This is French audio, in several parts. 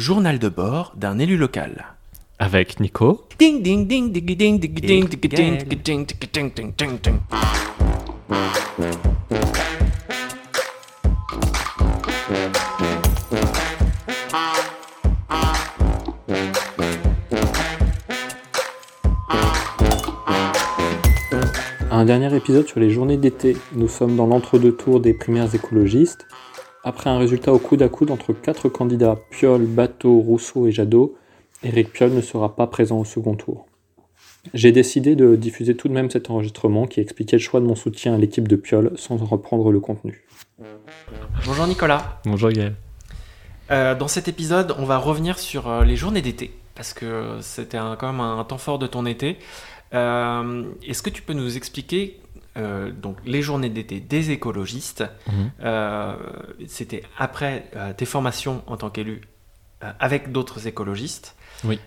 Journal de bord d'un élu local. Avec Nico. Ding ding ding ding ding ding ding ding ding ding ding ding ding ding. Un dernier épisode sur les journées d'été. Nous sommes dans l'entre-deux tours des primaires écologistes. Après un résultat au coude à coude entre quatre candidats, Piolle, Bateau, Rousseau et Jadot, Éric Piolle ne sera pas présent au second tour. J'ai décidé de diffuser tout de même cet enregistrement qui expliquait le choix de mon soutien à l'équipe de Piolle sans en reprendre le contenu. Bonjour Nicolas. Bonjour Gaël. Euh, dans cet épisode, on va revenir sur euh, les journées d'été, parce que c'était quand même un temps fort de ton été. Euh, Est-ce que tu peux nous expliquer euh, donc, les journées d'été des écologistes Mhm. Euh, C'était après euh, tes formations en tant qu'élu euh, avec d'autres écologistes. Oui.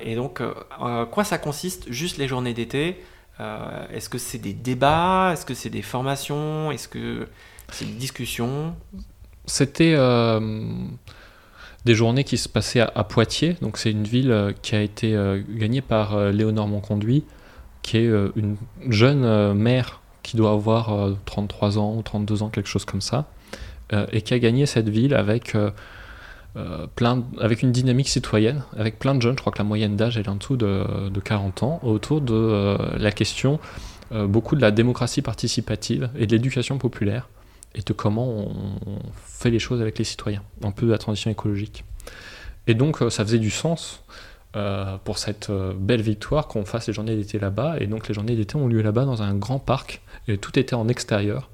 Et donc, quoi ça consiste, juste les journées d'été? Est-ce que c'est des débats? Est-ce que c'est des formations? Est-ce que c'est des discussions? C'était des journées qui se passaient à, à Poitiers. Donc c'est une ville qui a été gagnée par Léonore Monconduit, qui est euh, une jeune euh, mère qui doit avoir euh, 33 ans ou 32 ans, quelque chose comme ça, euh, et qui a gagné cette ville avec, euh, euh, plein, avec une dynamique citoyenne, avec plein de jeunes. Je crois que la moyenne d'âge est en dessous de, de 40 ans, autour de euh, la question euh, beaucoup de la démocratie participative et de l'éducation populaire et de comment on fait les choses avec les citoyens, un peu de la transition écologique. Et donc euh, ça faisait du sens euh, pour cette euh, belle victoire qu'on fasse les journées d'été là-bas. Et donc les journées d'été ont lieu là-bas dans un grand parc, et tout était en extérieur.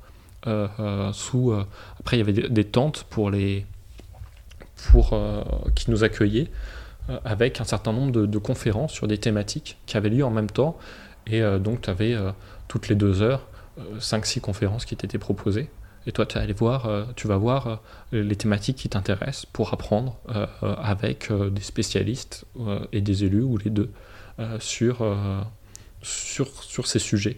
euh, sous, après il y avait des, tentes pour les, pour, qui nous accueillaient, avec un certain nombre de, conférences sur des thématiques qui avaient lieu en même temps. Et donc tu avais toutes les deux heures 5-6 conférences qui t'étaient proposées. Et toi, tu vas aller voir, euh, tu vas voir euh, les thématiques qui t'intéressent pour apprendre euh, euh, avec euh, des spécialistes euh, et des élus ou les deux euh, sur, euh, sur, sur ces sujets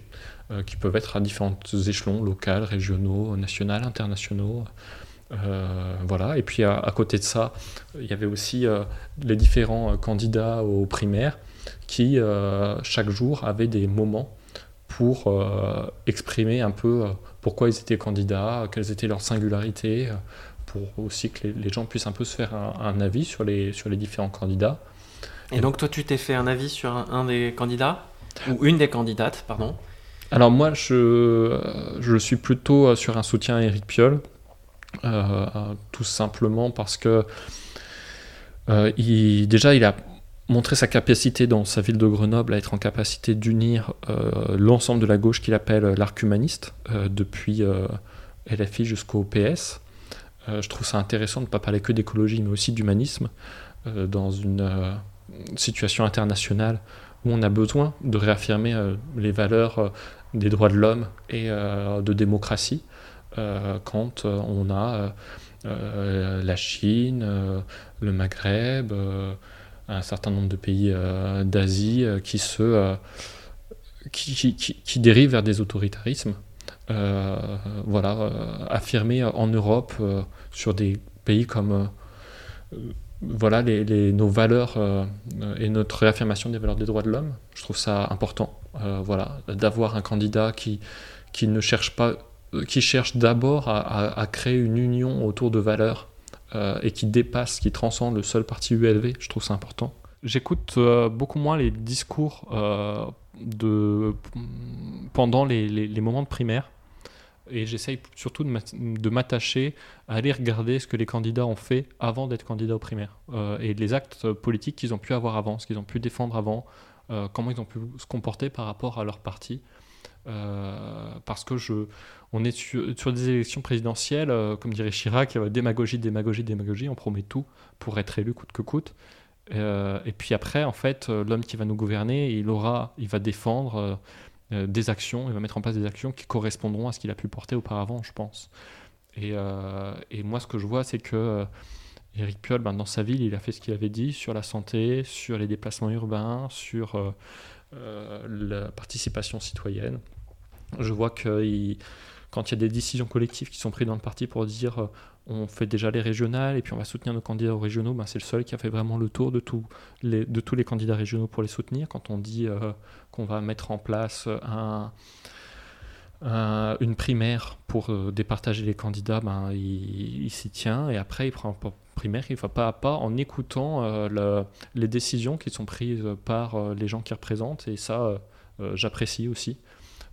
euh, qui peuvent être à différents échelons, local, régionaux, national, internationaux. Euh, voilà. Et puis à, côté de ça, il y avait aussi euh, les différents euh, candidats aux primaires qui euh, chaque jour avaient des moments pour euh, exprimer un peu euh, pourquoi ils étaient candidats, quelles étaient leurs singularités, euh, pour aussi que les, les gens puissent un peu se faire un, un avis sur les, sur les différents candidats. Et donc toi, tu t'es fait un avis sur un, un des candidats? Ou une des candidates, pardon Alors moi, je, je suis plutôt euh, sur un soutien à Éric Piolle, euh, tout simplement parce que euh, il, déjà, il a montré sa capacité dans sa ville de Grenoble à être en capacité d'unir euh, l'ensemble de la gauche qu'il appelle l'arc humaniste, euh, depuis euh, LFI jusqu'au PS. Euh, je trouve ça intéressant de ne pas parler que d'écologie, mais aussi d'humanisme euh, dans une euh, situation internationale où on a besoin de réaffirmer euh, les valeurs euh, des droits de l'homme et euh, de démocratie euh, quand euh, on a euh, euh, la Chine, euh, le Maghreb, euh, un certain nombre de pays euh, d'Asie euh, qui se euh, qui, qui, dérivent vers des autoritarismes. Voilà, affirmer en Europe sur des pays comme voilà les, nos valeurs et notre réaffirmation des valeurs des droits de l'homme. Je trouve ça important. voilà, d'avoir un candidat qui qui ne cherche pas, qui cherche d'abord à créer une union autour de valeurs euh, et qui dépasse, qui transcende le seul parti ULV. Je trouve ça important. J'écoute euh, beaucoup moins les discours euh, de pendant les, les- moments de primaire et j'essaye surtout de m'att- de m'attacher à aller regarder ce que les candidats ont fait avant d'être candidats aux primaires et les actes politiques qu'ils ont pu avoir avant, ce qu'ils ont pu défendre avant, comment ils ont pu se comporter par rapport à leur parti. Euh, parce que je, on est sur, des élections présidentielles, euh, comme dirait Chirac, euh, démagogie, démagogie, démagogie, on promet tout pour être élu coûte que coûte. Et puis après, en fait, l'homme qui va nous gouverner, il aura, il va défendre des actions, il va mettre en place des actions qui correspondront à ce qu'il a pu porter auparavant, je pense. Et, moi, ce que je vois, c'est que Éric Piolle, ben, dans sa ville, il a fait ce qu'il avait dit sur la santé, sur les déplacements urbains, sur la participation citoyenne. Je vois qu'il quand il y a des décisions collectives qui sont prises dans le parti pour dire euh, on fait déjà les régionales et puis on va soutenir nos candidats aux régionaux, ben, c'est le seul qui a fait vraiment le tour de, tous les, candidats régionaux pour les soutenir. Quand on dit euh, qu'on va mettre en place un, une primaire pour euh, départager les candidats, ben, il, s'y tient et après il prend primaire, il va pas à pas en écoutant les décisions qui sont prises par les gens qui représentent et ça j'apprécie aussi.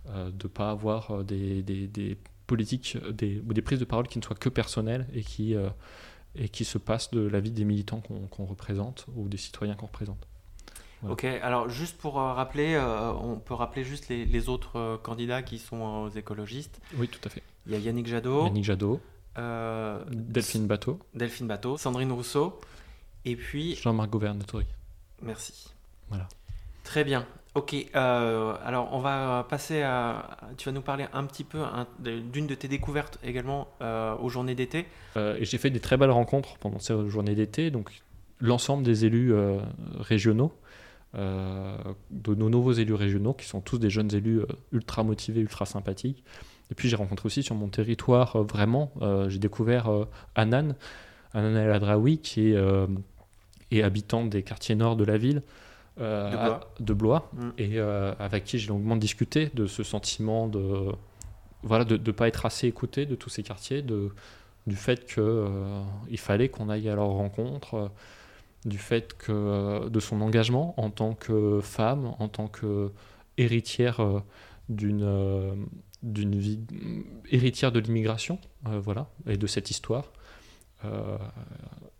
Euh, de ne pas avoir euh, des, des, politiques des, ou des prises de parole qui ne soient que personnelles et qui, euh, et qui se passent de la vie des militants qu'on représente ou des citoyens qu'on représente. Ok, alors juste pour rappeler, on peut rappeler juste les, les autres candidats qui sont aux écologistes. Oui, tout à fait. Il y a Yannick Jadot. Yannick Jadot. Delphine Bateau. Delphine Bateau, Sandrine Rousseau. Et puis. Jean-Marc Gouvernatori. Merci. Voilà. Très bien. Ok, euh, alors on va passer à. Tu vas nous parler un petit peu d'une de tes découvertes également euh, aux journées d'été. Euh, et j'ai fait des très belles rencontres pendant ces journées d'été. Donc l'ensemble des élus régionaux, de nos nouveaux élus régionaux, qui sont tous des jeunes élus ultra motivés, ultra sympathiques. Et puis j'ai rencontré aussi sur mon territoire vraiment, j'ai découvert Anan, Anan El Adraoui, qui est, est habitant des quartiers nord de la ville. Euh, de Blois, mm. et euh, avec qui j'ai longuement discuté de ce sentiment de voilà de ne pas être assez écouté de tous ces quartiers, de, du fait qu'il euh, il fallait qu'on aille à leur rencontre, du fait que de son engagement en tant que femme, en tant que héritière d'une d'une vie héritière de l'immigration, voilà, et de cette histoire. Euh,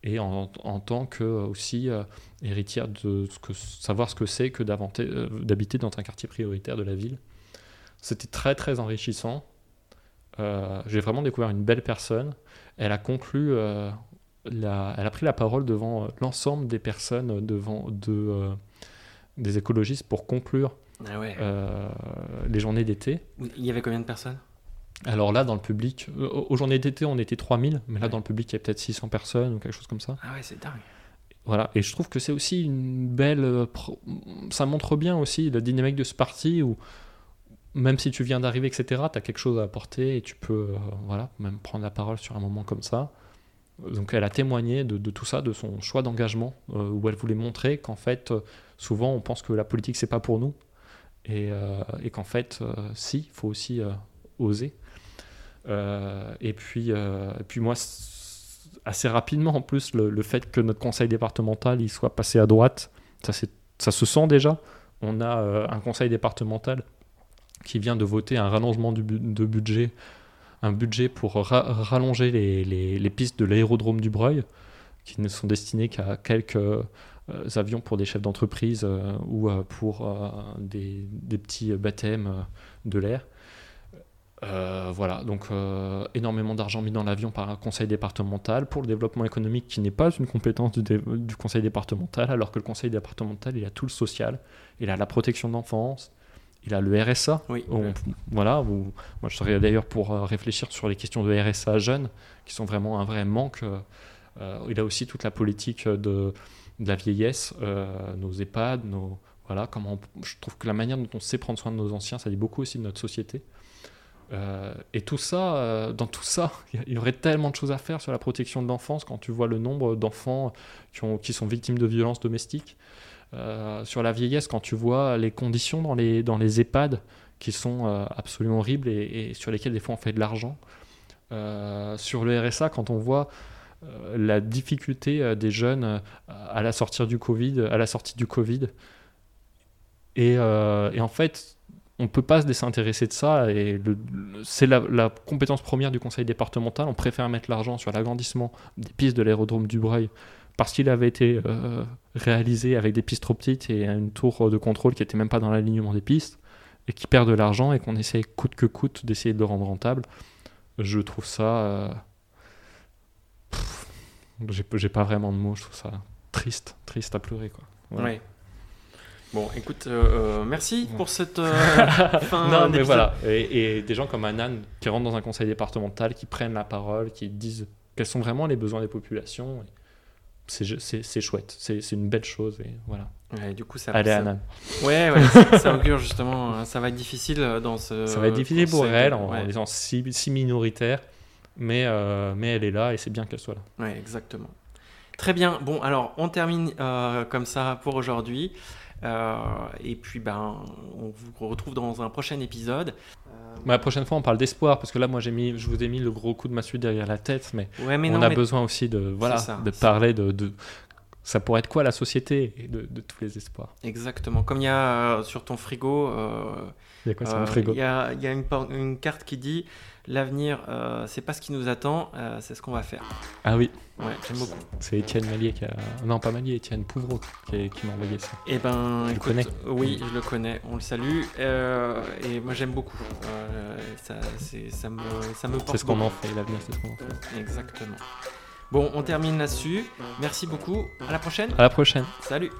et en, tant que aussi euh, héritière de savoir ce que c'est que euh, d'habiter dans un quartier prioritaire de la ville. C'était très très enrichissant. J'ai vraiment découvert une belle personne. Elle a conclu, la, elle a pris la parole devant l'ensemble des personnes devant de, des écologistes pour conclure ah les journées d'été. Il y avait combien de personnes? Alors là, dans le public, euh, aux journées d'été, on était 3000, mais là, dans le public, il y a peut-être 600 personnes ou quelque chose comme ça. Ah ouais, c'est dingue. Voilà, et je trouve que c'est aussi une belle. Euh, ça montre bien aussi la dynamique de ce parti où, même si tu viens d'arriver, etc., tu as quelque chose à apporter et tu peux, euh, voilà, même prendre la parole sur un moment comme ça. Donc elle a témoigné de, tout ça, de son choix d'engagement, où elle voulait montrer qu'en fait, souvent on pense que la politique c'est pas pour nous, et, et qu'en fait, si, il faut aussi oser. Euh, et, puis, euh, puis moi, assez rapidement en plus, le, fait que notre conseil départemental il soit passé à droite, ça, se sent déjà. On a euh, un conseil départemental qui vient de voter un rallongement de budget, un budget pour rallonger les, les, pistes de l'aérodrome du Breuil, qui ne sont destinées qu'à quelques avions pour des chefs d'entreprise ou pour des, des, petits baptêmes de l'air. Euh, voilà, donc euh, énormément d'argent mis dans l'avion par un conseil départemental pour le développement économique qui n'est pas une compétence du, conseil départemental, alors que le conseil départemental, il a tout le social, il a la protection d'enfance, il a le RSA. Oui. voilà, moi je serais d'ailleurs pour euh, réfléchir sur les questions de RSA jeunes, qui sont vraiment un vrai manque. il a aussi toute la politique de, de la vieillesse, nos EHPAD, nos, voilà, comment je trouve que la manière dont on sait prendre soin de nos anciens, ça dit beaucoup aussi de notre société. Euh, et tout ça, euh, dans tout ça, il y aurait tellement de choses à faire sur la protection de l'enfance quand tu vois le nombre d'enfants qui, sont victimes de violences domestiques. Euh, sur la vieillesse, quand tu vois les conditions dans les EHPAD qui sont absolument horribles et, sur lesquelles des fois on fait de l'argent. sur le RSA, quand on voit la difficulté des jeunes à la sortie du Covid, à la sortie du Covid. Et, en fait, on ne peut pas se désintéresser de ça et c'est la, compétence première du conseil départemental. On préfère mettre l'argent sur l'agrandissement des pistes de l'aérodrome du Breuil parce qu'il avait été euh, réalisé avec des pistes trop petites et une tour de contrôle qui n'était même pas dans l'alignement des pistes et qui perd de l'argent et qu'on essaie coûte que coûte d'essayer de le rendre rentable. Je trouve ça. Euh, j'ai pas vraiment de mots, je trouve ça triste, triste à pleurer. Quoi. Bon, écoute, euh, euh, merci pour cette euh, fin. non, mais voilà. Et, des gens comme Anan qui rentrent dans un conseil départemental, qui prennent la parole, qui disent quels sont vraiment les besoins des populations. c'est chouette, c'est une belle chose et voilà. Ouais, du coup, ça, Allez ça- Anna, Ouais, ouais, ça, ça augure justement. hein, Ça va être difficile dans ce. ça va être difficile pour elle en Ouais, étant si, si minoritaire, mais, euh, mais elle est là et c'est bien qu'elle soit là. ouais, exactement. Très bien. Bon, alors on termine euh, comme ça pour aujourd'hui. Euh, et puis, ben, on vous retrouve dans un prochain épisode. Mais la prochaine fois on parle d'espoir parce que là moi j'ai mis, je vous ai mis le gros coup de massue derrière la tête, mais, Ouais, mais on non, a mais- besoin aussi de voilà ça, de parler de, de ça pourrait être quoi la société de, de tous les espoirs. Exactement. Comme il y a euh, sur ton frigo, euh, Il y a quoi sur euh, frigo il y a, il y a une, carte qui dit l'avenir, c'est pas ce qui nous attend, c'est ce qu'on va faire. Ah oui, Ouais, j'aime beaucoup. c'est Étienne Mallier qui a non pas Mallier, Étienne Pouvreau qui, qui m'a envoyé ça. Eh ben, le écoute, connais Oui, je le connais. On le salue. Et moi, j'aime beaucoup. Ça, me, ça me porte. C'est ce qu'on en fait, l'avenir c'est ce qu'on en fait. Exactement. Bon, on termine là-dessus. Merci beaucoup. À la prochaine. À la prochaine. Salut.